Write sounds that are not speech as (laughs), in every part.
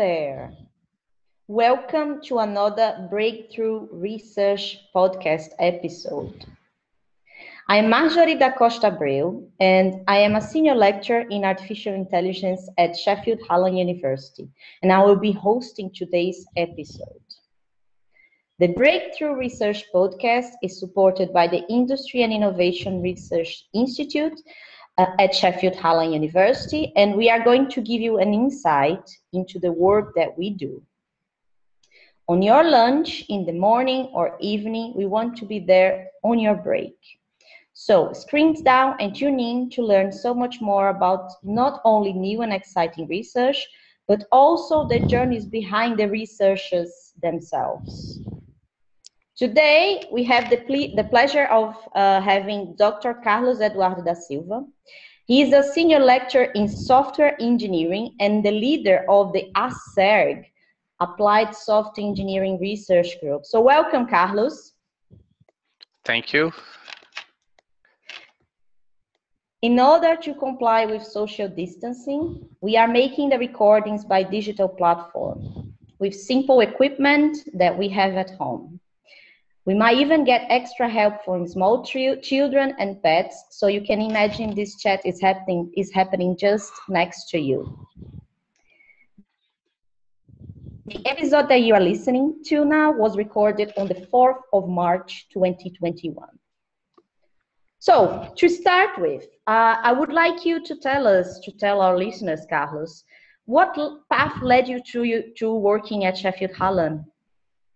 there. Welcome to another Breakthrough Research podcast episode. I'm Marjorie da Costa Abreu, and I am a senior lecturer in artificial intelligence at Sheffield Hallam University, and I will be hosting today's episode. The Breakthrough Research podcast is supported by the Industry and Innovation Research Institute Uh, at Sheffield Hallam University, and we are going to give you an insight into the work that we do. On your lunch, in the morning or evening, we want to be there on your break. So screens down and tune in to learn so much more about not only new and exciting research, but also the journeys behind the researchers themselves. Today, we have the, ple the pleasure of uh, having Dr. Carlos Eduardo da Silva. He is a senior lecturer in software engineering and the leader of the ASERG, Applied Software Engineering Research Group. So welcome, Carlos. Thank you. In order to comply with social distancing, we are making the recordings by digital platform with simple equipment that we have at home. We might even get extra help from small children and pets, so you can imagine this chat is happening, is happening just next to you. The episode that you are listening to now was recorded on the 4th of March 2021. So to start with, uh, I would like you to tell us, to tell our listeners, Carlos, what path led you to, you, to working at Sheffield Hallam?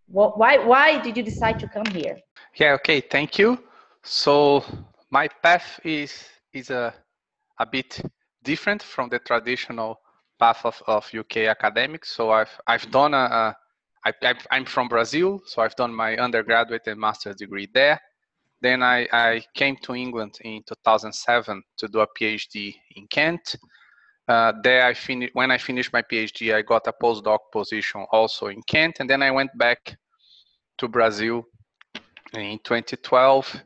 What, why, why did you decide to come here? Yeah, okay, thank you. So my path is, is a, a bit different from the traditional path of, of UK academics. So I've, I've done a, a I, I'm from Brazil, so I've done my undergraduate and master's degree there. Then I, I came to England in 2007 to do a PhD in Kent. Uh, there I finished when I finished my PhD, I got a postdoc position also in Kent, and then I went back to Brazil in 2012,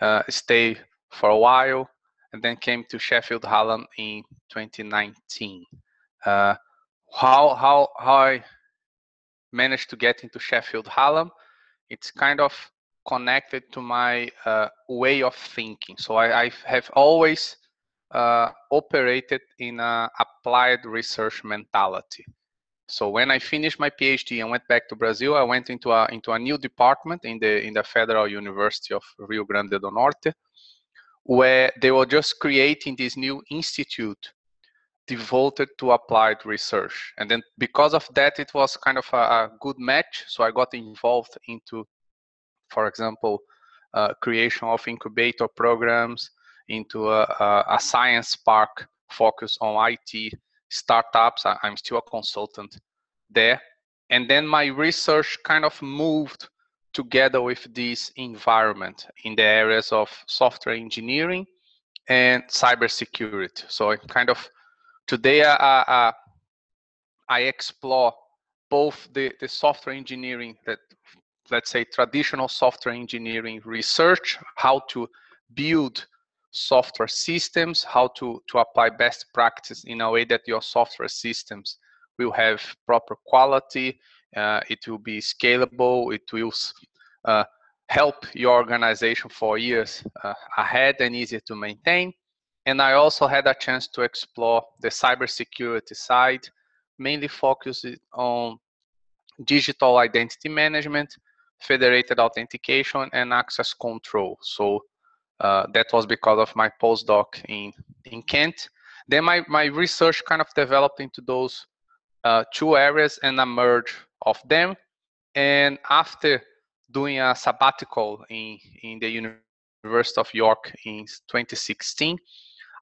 uh, stayed for a while, and then came to Sheffield Hallam in 2019. Uh, how how how I managed to get into Sheffield Hallam? It's kind of connected to my uh, way of thinking. So I, I have always uh, operated in an applied research mentality. So when I finished my PhD and went back to Brazil, I went into a into a new department in the in the Federal University of Rio Grande do Norte, where they were just creating this new institute devoted to applied research. And then because of that, it was kind of a, a good match. So I got involved into for example, uh, creation of incubator programs into a, a, a, science park focused on IT startups. I, I'm still a consultant there. And then my research kind of moved together with this environment in the areas of software engineering and cybersecurity. So I kind of today I, I, I explore both the, the software engineering that let's say traditional software engineering research how to build software systems how to to apply best practice in a way that your software systems will have proper quality uh, it will be scalable it will uh, help your organization for years uh, ahead and easier to maintain and i also had a chance to explore the cybersecurity side mainly focused on digital identity management federated authentication and access control. So uh, that was because of my postdoc in, in Kent. Then my, my research kind of developed into those uh, two areas and a merge of them. And after doing a sabbatical in, in the University of York in 2016,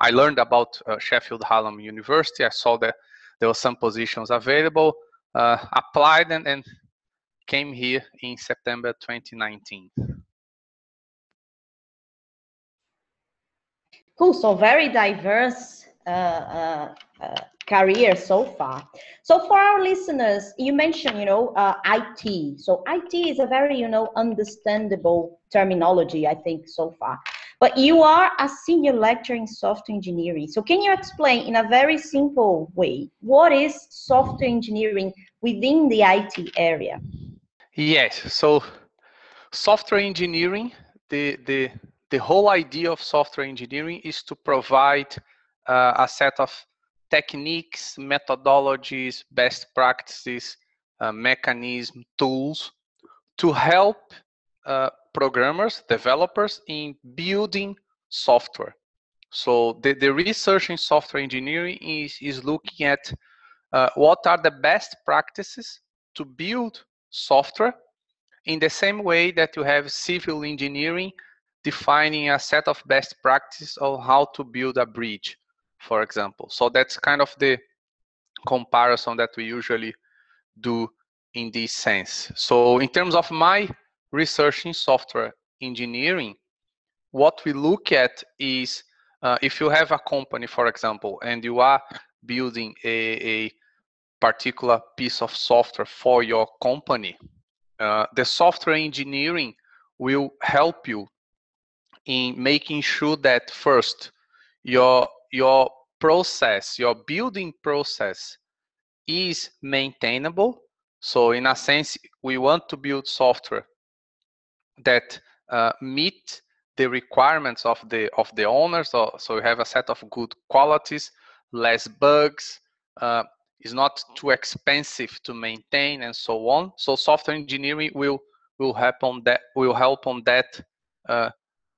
I learned about uh, Sheffield Hallam University. I saw that there were some positions available, uh, applied and, and came here in September 2019. Cool, so very diverse uh, uh, uh, career so far. So for our listeners, you mentioned, you know, uh, IT. So IT is a very, you know, understandable terminology, I think, so far. But you are a senior lecturer in software engineering. So can you explain in a very simple way what is software engineering within the IT area? Yes. So software engineering, the the the whole idea of software engineering is to provide uh, a set of techniques, methodologies, best practices, uh, mechanism, tools to help uh, programmers, developers in building software. So the, the research in software engineering is, is looking at uh, what are the best practices to build software in the same way that you have civil engineering defining a set of best practices of how to build a bridge, for example. So that's kind of the comparison that we usually do in this sense. So in terms of my research in software engineering, what we look at is uh, if you have a company, for example, and you are building a, a particular piece of software for your company, uh, the software engineering will help you in making sure that first your your process, your building process is maintainable. So in a sense, we want to build software that uh, meet the requirements of the of the owners. So, so you have a set of good qualities, less bugs, uh, is not too expensive to maintain, and so on. So software engineering will will help on that will help on that uh,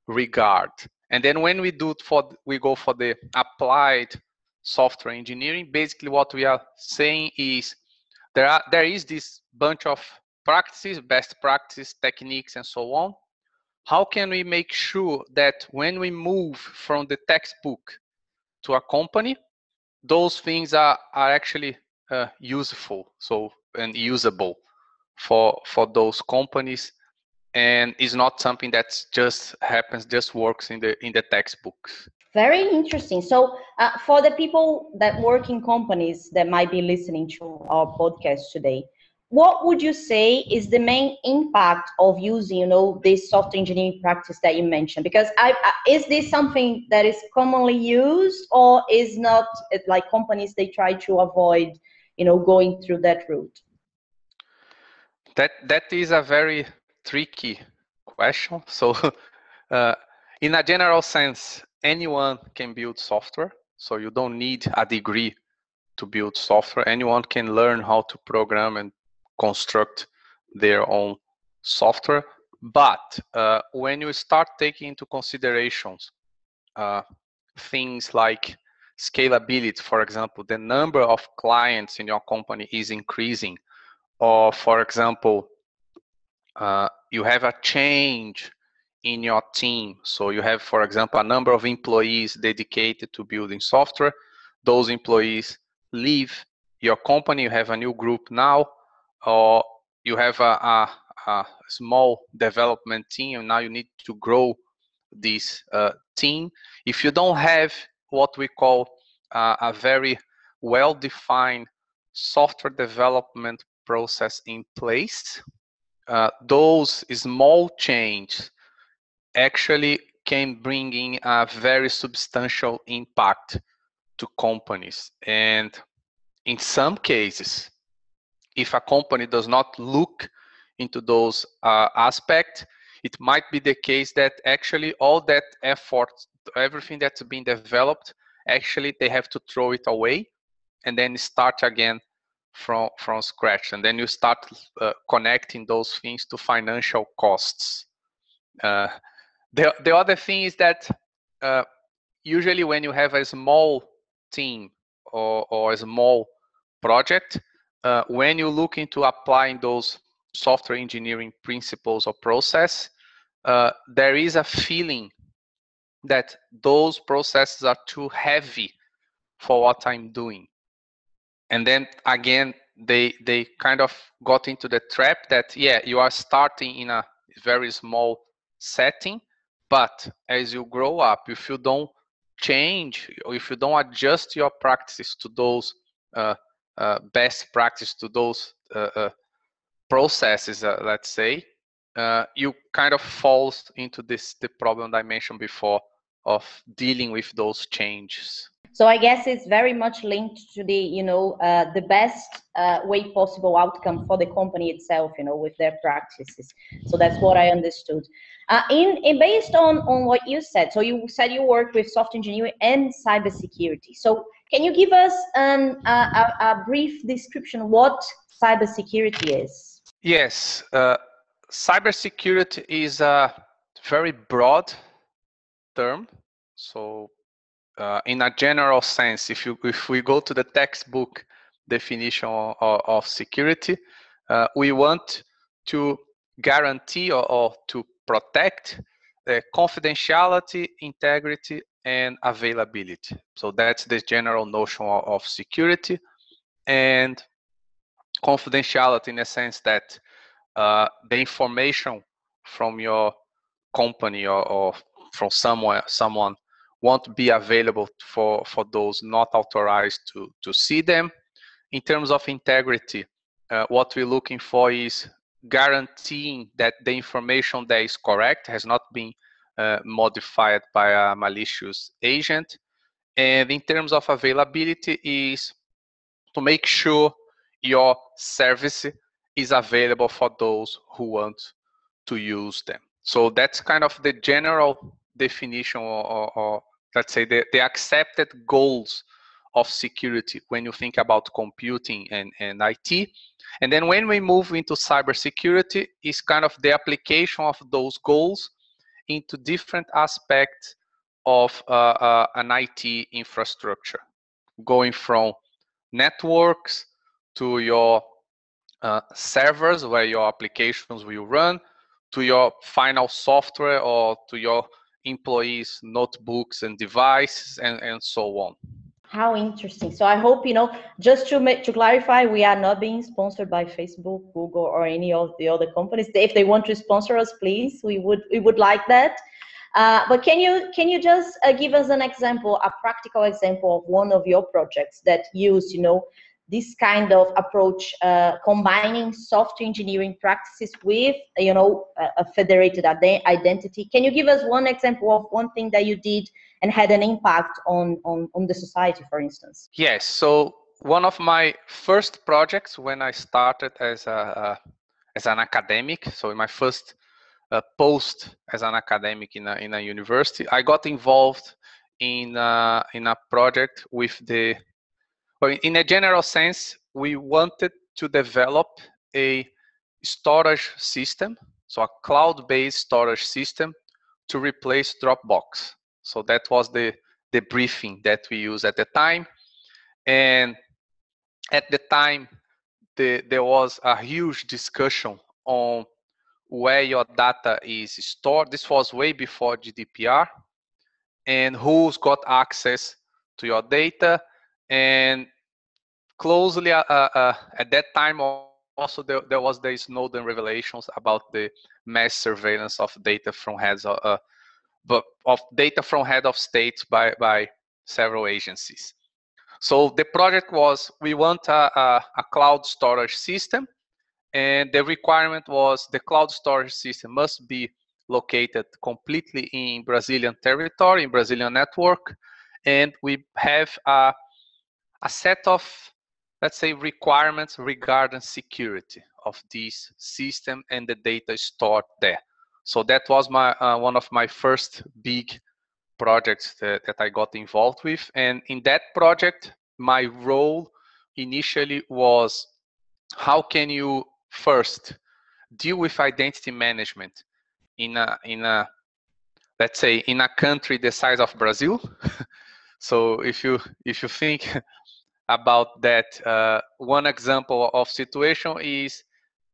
regard. And then when we do for we go for the applied software engineering, basically what we are saying is there are there is this bunch of practices, best practices, techniques, and so on. How can we make sure that when we move from the textbook to a company, those things are, are actually uh, useful so and usable for for those companies and it's not something that just happens just works in the in the textbooks. Very interesting. So uh, for the people that work in companies that might be listening to our podcast today what would you say is the main impact of using you know this software engineering practice that you mentioned? Because I, I, is this something that is commonly used or is not like companies they try to avoid you know going through that route? That that is a very tricky question. (laughs) So uh, in a general sense anyone can build software. So you don't need a degree to build software. Anyone can learn how to program and construct their own software. But uh, when you start taking into considerations uh, things like scalability, for example, the number of clients in your company is increasing, or for example, uh, you have a change in your team. So you have, for example, a number of employees dedicated to building software. Those employees leave your company, you have a new group now, or you have a, a, a small development team and now you need to grow this uh, team. If you don't have what we call uh, a very well-defined software development process in place, uh, those small changes actually can bring in a very substantial impact to companies. And in some cases, if a company does not look into those uh, aspects, it might be the case that actually all that effort, everything that's been developed, actually they have to throw it away and then start again from from scratch and then you start uh, connecting those things to financial costs uh, the, the other thing is that uh, usually when you have a small team or, or a small project uh, when you look into applying those software engineering principles or process, uh, there is a feeling that those processes are too heavy for what I'm doing. And then again, they they kind of got into the trap that yeah, you are starting in a very small setting, but as you grow up, if you don't change or if you don't adjust your practices to those uh, uh, best practice to those uh, uh processes, uh, let's say, uh, you kind of falls into this the problem I mentioned before of dealing with those changes. So I guess it's very much linked to the, you know, uh, the best uh, way possible outcome for the company itself, you know, with their practices. So that's what I understood. Uh, in, in based on on what you said, so you said you work with software engineering and cybersecurity. So can you give us an, a, a brief description what cybersecurity is? Yes, uh, cybersecurity is a very broad term. So uh, in a general sense, if you if we go to the textbook definition of, of security, uh, we want to guarantee or, or to protect the confidentiality, integrity, and availability. So that's the general notion of, of security and confidentiality in the sense that uh, the information from your company or, or from somewhere someone won't be available for, for those not authorized to, to see them. In terms of integrity, uh, what we're looking for is guaranteeing that the information that is correct has not been uh, modified by a malicious agent. And in terms of availability is to make sure your service is available for those who want to use them. So that's kind of the general definition or, or let's say the, the accepted goals of security when you think about computing and, and IT. And then when we move into cybersecurity, is kind of the application of those goals into different aspects of uh, uh, an IT infrastructure, going from networks to your uh, servers where your applications will run, to your final software or to your employees' notebooks and devices and, and so on. How interesting. So I hope, you know, just to make, to clarify, we are not being sponsored by Facebook, Google, or any of the other companies. If they want to sponsor us, please, we would we would like that. Uh, but can you can you just uh, give us an example, a practical example of one of your projects that use, you know, this kind of approach, uh, combining software engineering practices with, you know, a, federated identity. Can you give us one example of one thing that you did and had an impact on, on, on the society, for instance? Yes. So one of my first projects when I started as a, as an academic, so in my first uh, post as an academic in a, in a university, I got involved in uh, in a project with the but in a general sense, we wanted to develop a storage system, so a cloud-based storage system to replace Dropbox. So that was the, the briefing that we used at the time. And at the time, the, there was a huge discussion on where your data is stored. This was way before GDPR and who's got access to your data and closely uh, uh, uh, at that time also there, there, was the Snowden revelations about the mass surveillance of data from heads of, uh, of data from head of states by by several agencies. So the project was we want a, a, a cloud storage system, and the requirement was the cloud storage system must be located completely in Brazilian territory, in Brazilian network, and we have a, a set of let's say requirements regarding security of this system and the data stored there. So that was my uh, one of my first big projects that, that I got involved with. And in that project, my role initially was how can you first deal with identity management in a in a let's say in a country the size of Brazil. (laughs) so if you if you think about that. Uh, one example of situation is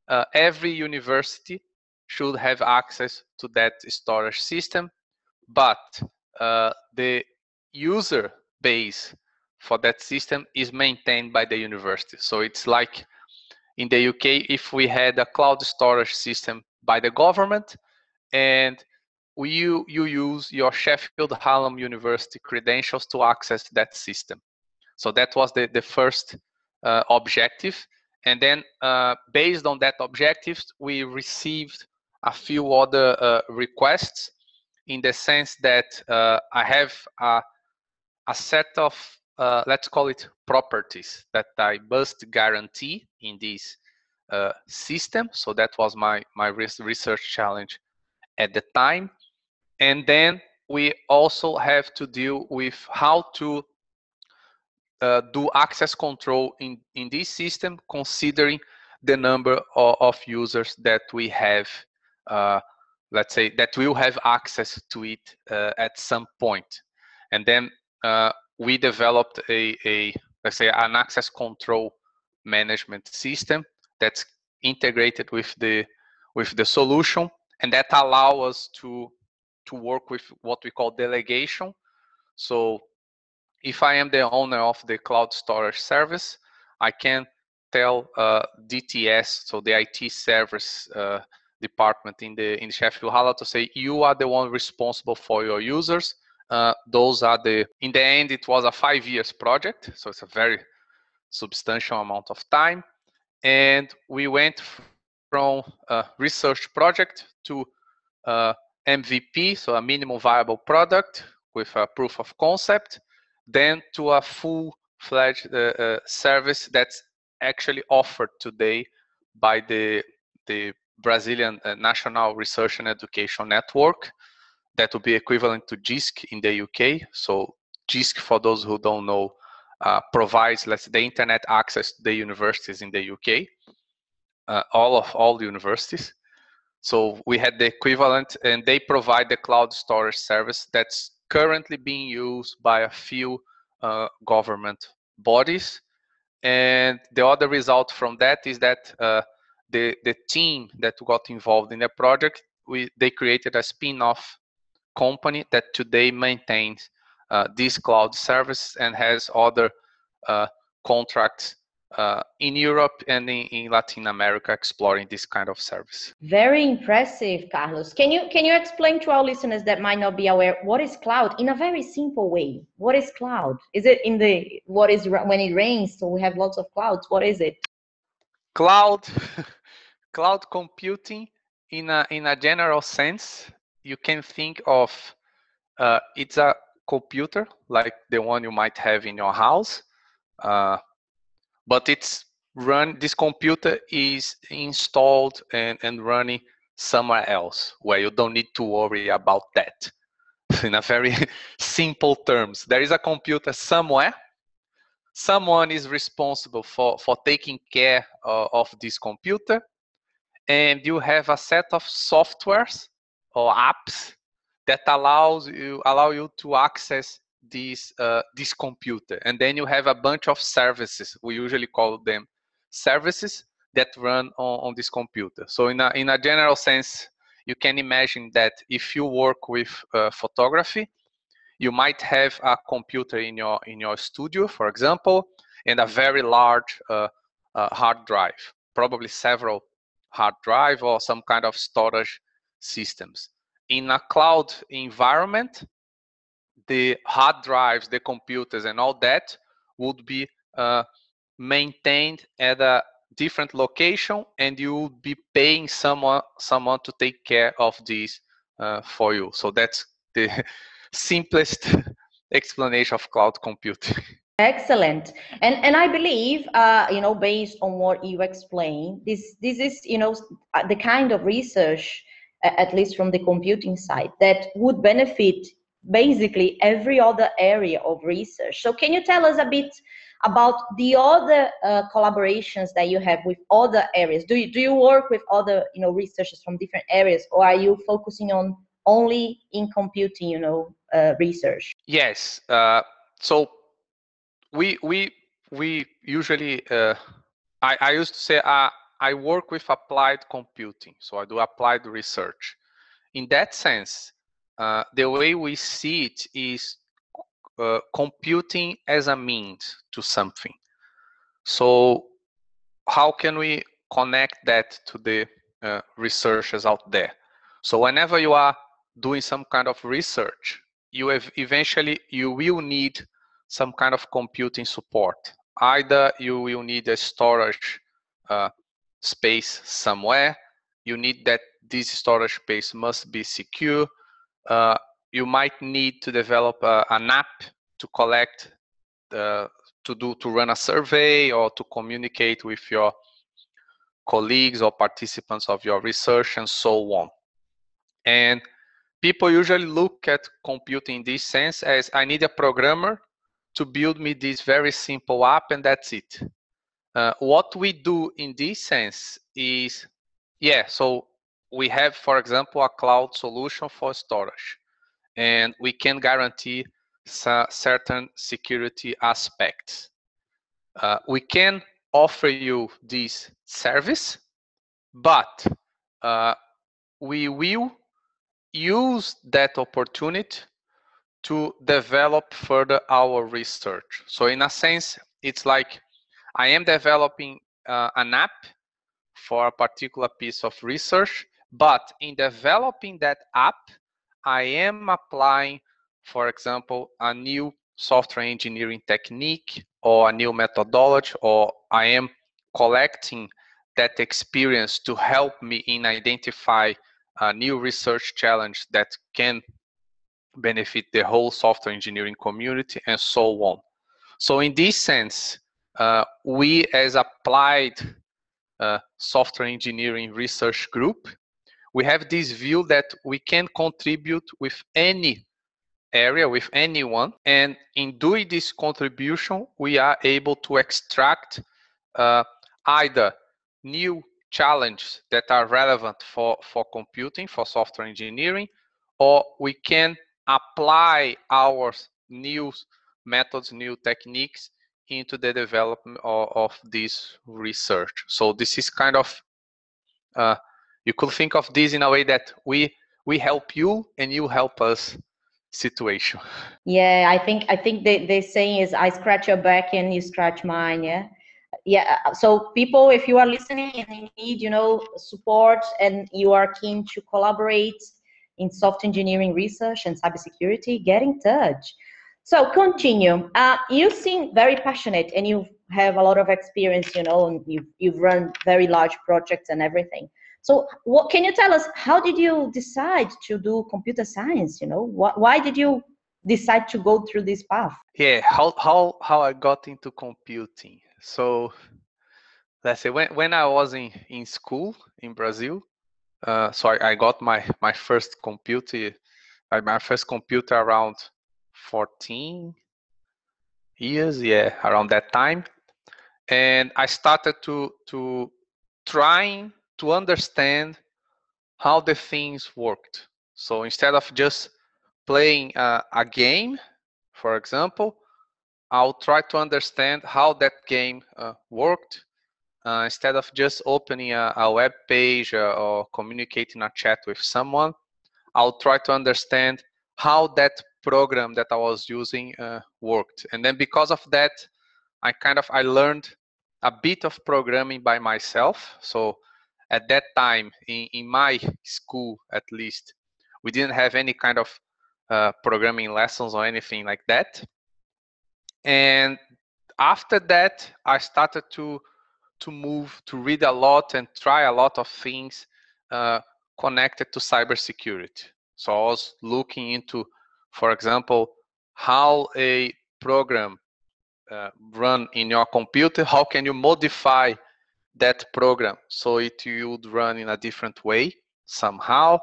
uh, every university should have access to that storage system, but uh, the user base for that system is maintained by the university. So it's like in the UK, if we had a cloud storage system by the government and you, you use your Sheffield Hallam University credentials to access that system. So that was the, the first uh, objective. And then uh, based on that objective, we received a few other uh, requests in the sense that uh, I have a, a set of, uh, let's call it properties that I must guarantee in this uh, system. So that was my, my research challenge at the time. And then we also have to deal with how to uh, do access control in, in this system, considering the number of, of users that we have, uh, let's say, that will have access to it uh, at some point. And then uh, we developed a, a, let's say, an access control management system that's integrated with the with the solution, and that allow us to to work with what we call delegation. So if I am the owner of the cloud storage service, I can tell uh, DTS, so the IT service uh, department in the in Sheffield Hallam to say you are the one responsible for your users. Uh, those are the in the end it was a five years project, so it's a very substantial amount of time, and we went from a research project to uh, MVP, so a minimum viable product with a proof of concept, then to a full-fledged uh, uh, service that's actually offered today by the the Brazilian uh, National Research and Education Network. That would be equivalent to JISC in the UK. So JISC, for those who don't know, uh, provides let's say, the internet access to the universities in the UK, uh, all of all the universities. So we had the equivalent, and they provide the cloud storage service that's currently being used by a few uh, government bodies. And the other result from that is that uh, the the team that got involved in the project, we they created a spin-off company that today maintains uh, this cloud service and has other uh, contracts uh, in Europe and in, in, Latin America exploring this kind of service. Very impressive, Carlos. Can you can you explain to our listeners that might not be aware what is cloud in a very simple way? What is cloud? Is it in the what is when it rains? So we have lots of clouds. What is it? Cloud, (laughs) cloud computing in a in a general sense, you can think of uh, it's a computer like the one you might have in your house. Uh, but it's run this computer is installed and, and running somewhere else where you don't need to worry about that. (laughs) In a very (laughs) simple terms there is a computer somewhere. Someone is responsible for for taking care of, of this computer. And you have a set of softwares or apps that allows you allow you to access this uh, this computer. And then you have a bunch of services. We usually call them services that run on, on this computer. So in a in a general sense you can imagine that if you work with uh, photography you might have a computer in your in your studio for example and a very large uh, uh hard drive probably several hard drive or some kind of storage systems. In a cloud environment the hard drives, the computers, and all that would be uh, maintained at a different location, and you would be paying someone someone to take care of this uh, for you. So that's the (laughs) simplest (laughs) explanation of cloud computing. Excellent, and and I believe, uh, you know, based on what you explained, this this is you know the kind of research, at least from the computing side, that would benefit basically every other area of research. So can you tell us a bit about the other uh, collaborations that you have with other areas? Do you, do you work with other, you know, researchers from different areas or are you focusing on only in computing, you know, uh, research? Yes. Uh, so we, we, we usually, uh, I, I used to say, uh, I work with applied computing. So I do applied research. In that sense, uh, the way we see it is uh, computing as a means to something. So how can we connect that to the uh, researchers out there? So whenever you are doing some kind of research, you have eventually you will need some kind of computing support. Either you will need a storage uh, space somewhere, you need that this storage space must be secure. Uh, you might need to develop a, an app to collect the, to do to run a survey or to communicate with your colleagues or participants of your research and so on. And people usually look at computing in this sense as I need a programmer to build me this very simple app and that's it. Uh, what we do in this sense is, yeah, so we have, for example, a cloud solution for storage, and we can guarantee certain security aspects. Uh, we can offer you this service, but uh, we will use that opportunity to develop further our research. So in a sense, it's like I am developing uh, an app for a particular piece of research, but in developing that app, I am applying, for example, a new software engineering technique or a new methodology, or I am collecting that experience to help me in identify a new research challenge that can benefit the whole software engineering community and so on. So in this sense, uh, we as applied uh, software engineering research group, we have this view that we can contribute with any area, with anyone, and in doing this contribution, we are able to extract uh, either new challenges that are relevant for, for computing, for software engineering, or we can apply our new methods, new techniques into the development of, of this research. So this is kind of, uh, you could think of this in a way that we we help you and you help us situation. (laughs) Yeah, I think I think the, the saying is I scratch your back and you scratch mine, yeah? Yeah uh, so people if you are listening and you need you know support and you are keen to collaborate in software engineering research and cybersecurity get in touch. So continue. Uh, you seem very passionate and you have a lot of experience you know and you've, you've run very large projects and everything so what can you tell us how did you decide to do computer science you know? Wh- why did you decide to go through this path? Yeah how how how i got into computing. So let's say when, when I was in, in school in Brazil, uh, so I, I got my, my first computer, my first computer around 14 years, yeah, around that time. And I started to, to trying to understand how the things worked. So instead of just playing a, a game, for example, I'll try to understand how that game uh, worked uh, instead of just opening a, a web page uh, or communicating a chat with someone. I'll try to understand how that program that I was using uh, worked, and then because of that, I kind of I learned a bit of programming by myself. So at that time, in, in my school at least, we didn't have any kind of uh, programming lessons or anything like that. And after that i started to to move to read a lot and try a lot of things uh, connected to cybersecurity. So i was looking into for example how a program uh, run in your computer how can you modify that program so it would run in a different way somehow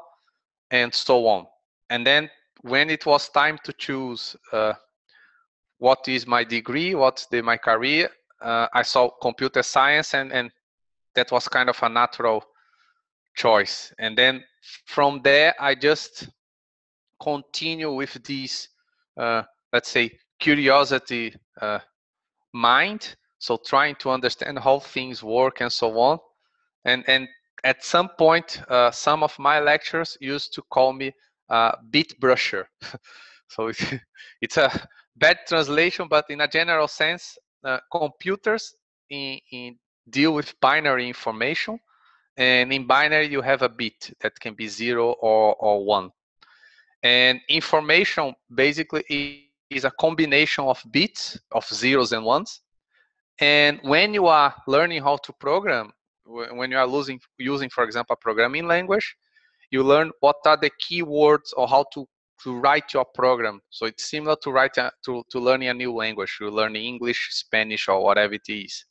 and so on and then when it was time to choose uh, what is my degree, what's the, my career. Uh, I saw computer science, and and that was kind of a natural choice. And then from there, I just continue with this, uh, let's say, curiosity uh, mind. So trying to understand how things work and so on. And and at some point, uh, some of my lecturers used to call me uh, bit brusher. (laughs) so it's, (laughs) it's a bad translation, but in a general sense, uh, computers in, in deal with binary information. And in binary, you have a bit that can be zero or, or one. And information basically is a combination of bits, of zeros and ones. And when you are learning how to program, when you are losing, using, for example, a programming language, you learn what are the keywords or how to to write your program. So it's similar to write a, to to learning a new language. You learn English, Spanish, or whatever it is.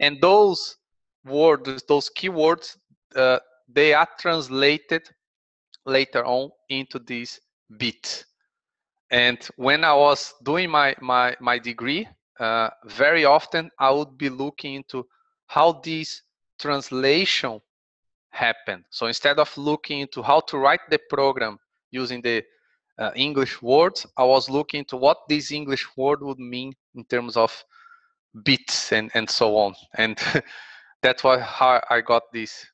And those words, those keywords, uh, they are translated later on into these bits. And when I was doing my my my degree, uh, very often I would be looking into how this translation happened. So instead of looking into how to write the program using the uh, English words, I was looking into what this English word would mean in terms of bits and, and so on. And (laughs) that's why how I got this.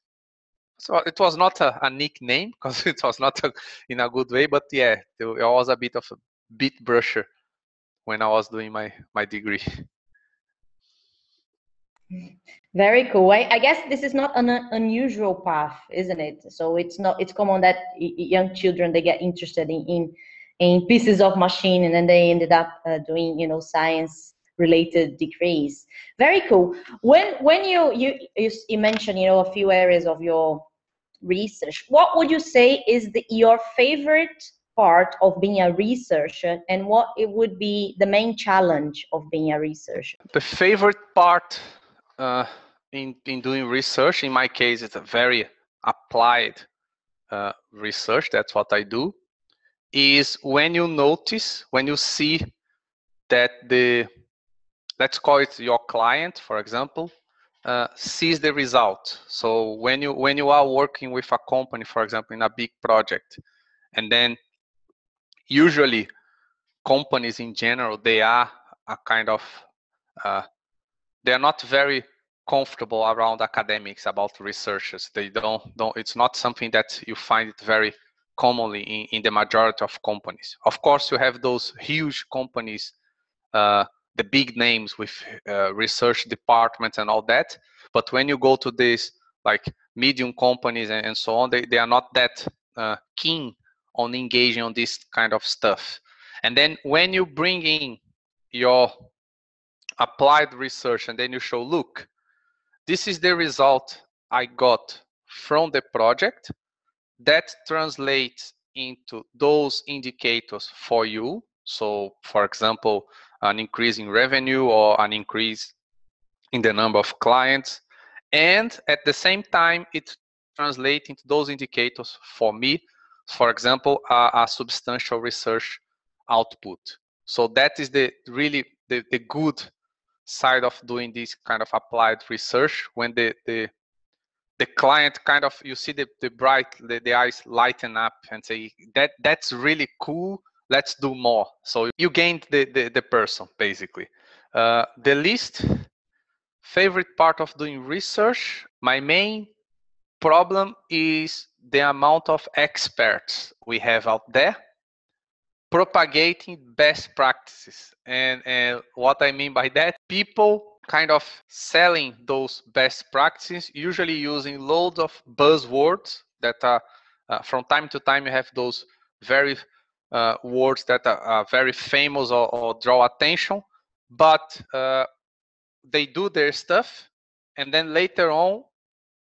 So it was not a, a nickname because (laughs) it was not a, in a good way, but yeah, it was a bit of a bit brusher when I was doing my my degree. (laughs) Very cool. I, I, guess this is not an unusual path, isn't it? So it's not. It's common that young children they get interested in in, in pieces of machine, and then they ended up uh, doing you know science related degrees. Very cool. When when you you you mentioned you know a few areas of your research, what would you say is the your favorite part of being a researcher and what it would be the main challenge of being a researcher? The favorite part uh, in, in doing research, in my case, it's a very applied uh, research, that's what I do, is when you notice, when you see that the, let's call it your client, for example, uh, sees the result. So when you when you are working with a company, for example, in a big project, and then usually companies in general they are a kind of uh, they are not very comfortable around academics about researchers. They don't don't it's not something that you find it very commonly in, in the majority of companies. Of course you have those huge companies uh, the big names with uh, research departments and all that but when you go to these like medium companies and, and so on they, they are not that uh, keen on engaging on this kind of stuff. And then when you bring in your applied research and then you show, look, this is the result I got from the project that translates into those indicators for you. So, for example, an increase in revenue or an increase in the number of clients. And at the same time, it translates into those indicators for me for example, a, a substantial research output. So that is the really the, the good side of doing this kind of applied research when the the the client kind of you see the, the bright the, the eyes lighten up and say that that's really cool let's do more so you gained the the, the person basically uh, the least favorite part of doing research my main problem is the amount of experts we have out there propagating best practices. And, and what I mean by that, people kind of selling those best practices, usually using loads of buzzwords that are uh, from time to time you have those very uh, words that are, are very famous or, or, draw attention, but uh, they do their stuff, and then later on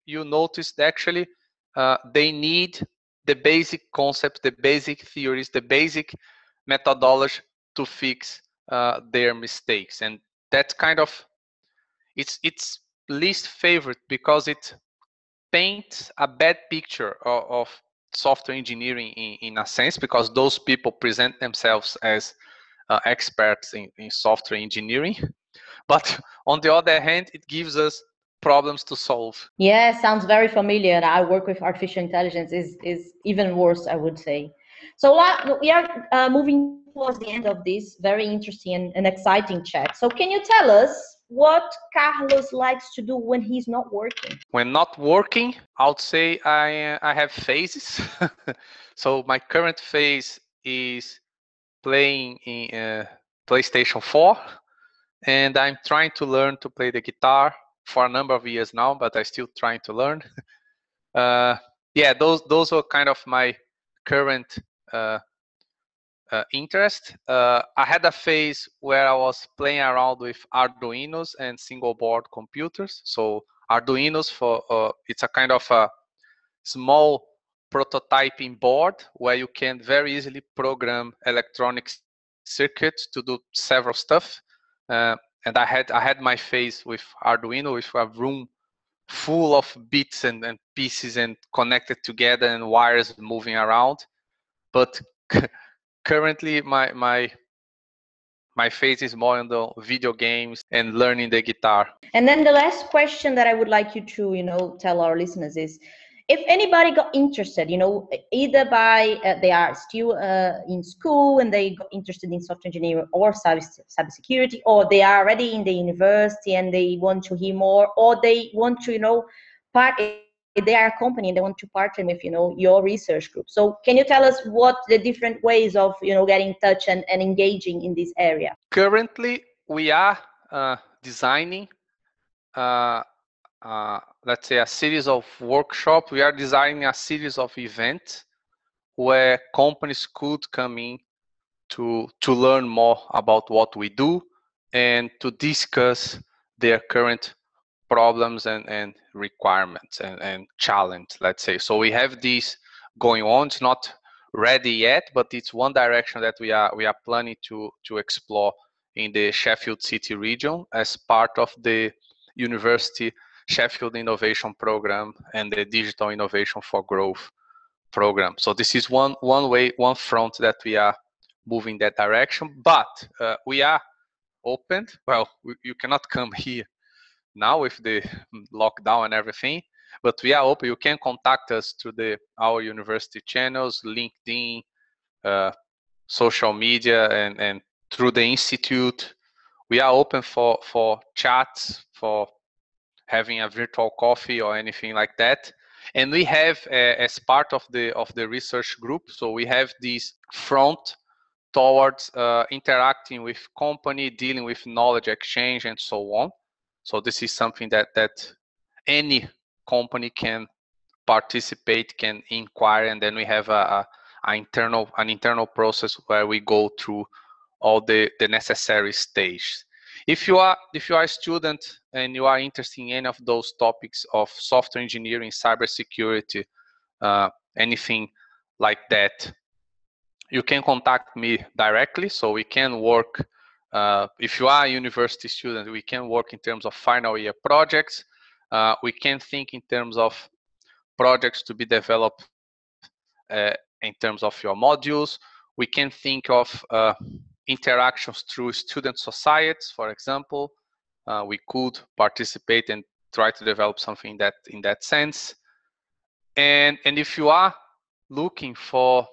you notice that actually uh, they need the basic concepts, the basic theories, the basic methodology to fix uh, their mistakes. And that's kind of it's it's least favorite because it paints a bad picture of, of software engineering in, in a sense because those people present themselves as uh, experts in, in software engineering. But on the other hand, it gives us problems to solve. Yeah, sounds very familiar. I work with artificial intelligence. is is even worse, I would say. So we are uh, moving towards the end of this very interesting and, and exciting chat. So can you tell us what Carlos likes to do when he's not working? When not working, I would say I I have phases. (laughs) so my current phase is playing in uh, PlayStation 4, and I'm trying to learn to play the guitar for a number of years now, but I'm still trying to learn. (laughs) uh, yeah, those those are kind of my current uh, uh, interest. Uh, I had a phase where I was playing around with Arduinos and single board computers. So Arduinos for uh, it's a kind of a small prototyping board where you can very easily program electronic circuits to do several stuff. And I had I had my face with Arduino with a room full of bits and, and pieces and connected together and wires moving around. But (laughs) currently my my my face is more on the video games and learning the guitar. And then the last question that I would like you to, you know, tell our listeners is if anybody got interested, you know, either by uh, they are still uh, in school and they got interested in software engineering or cyber cybersecurity, or they are already in the university and they want to hear more, or they want to, you know, part they are a company and they want to partner with you know your research group. So can you tell us what the different ways of you know getting in touch and, and engaging in this area? Currently we are uh, designing uh, uh, let's say a series of workshops we are designing a series of events where companies could come in to to learn more about what we do and to discuss their current problems and, and requirements and, and challenge, let's say. So we have this going on. It's not ready yet, but it's one direction that we are we are planning to to explore in the Sheffield City region as part of the University Sheffield Innovation Program and the Digital Innovation for Growth program. So this is one one way, one front that we are moving that direction. But uh, we are opened. Well, we, you cannot come here now with the lockdown and everything but we are open you can contact us through the our university channels linkedin uh, social media and and through the institute we are open for for chats for having a virtual coffee or anything like that and we have uh, as part of the of the research group so we have this front towards uh, interacting with company dealing with knowledge exchange and so on so this is something that that any company can participate, can inquire, and then we have a, a, a internal an internal process where we go through all the the necessary stages. If you are if you are a student and you are interested in any of those topics of software engineering, cybersecurity, uh, anything like that, you can contact me directly. So we can work uh, if you are a university student, we can work in terms of final year projects. Uh, we can think in terms of projects to be developed uh, in terms of your modules. We can think of uh, interactions through student societies, for example. Uh, we could participate and try to develop something in that in that sense. And and if you are looking for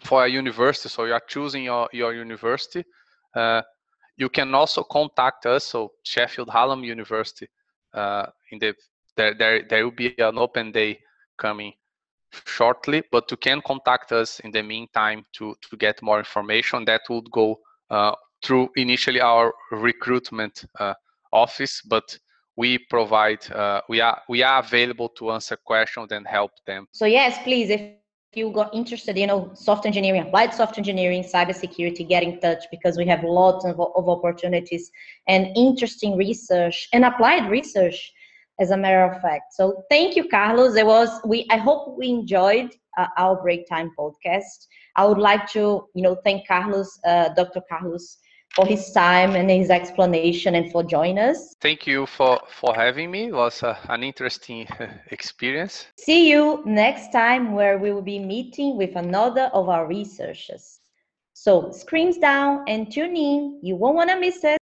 for a university, so you are choosing your, your university, uh, you can also contact us, so Sheffield Hallam University. Uh, in the there, there there will be an open day coming shortly, but you can contact us in the meantime to to get more information. That would go uh, through initially our recruitment uh, office, but we provide uh, we are we are available to answer questions and help them. So yes, please if you got interested, you know, software engineering, applied software engineering, cybersecurity, get in touch because we have lots of, of opportunities and interesting research and applied research, as a matter of fact. So thank you, Carlos. It was we. I hope we enjoyed uh, our break time podcast. I would like to, you know, thank Carlos, uh, Dr. Carlos for his time and his explanation and for joining us. Thank you for, for having me. It was uh, an interesting (laughs) experience. See you next time where we will be meeting with another of our researchers. So screens down and tune in. You won't want to miss it.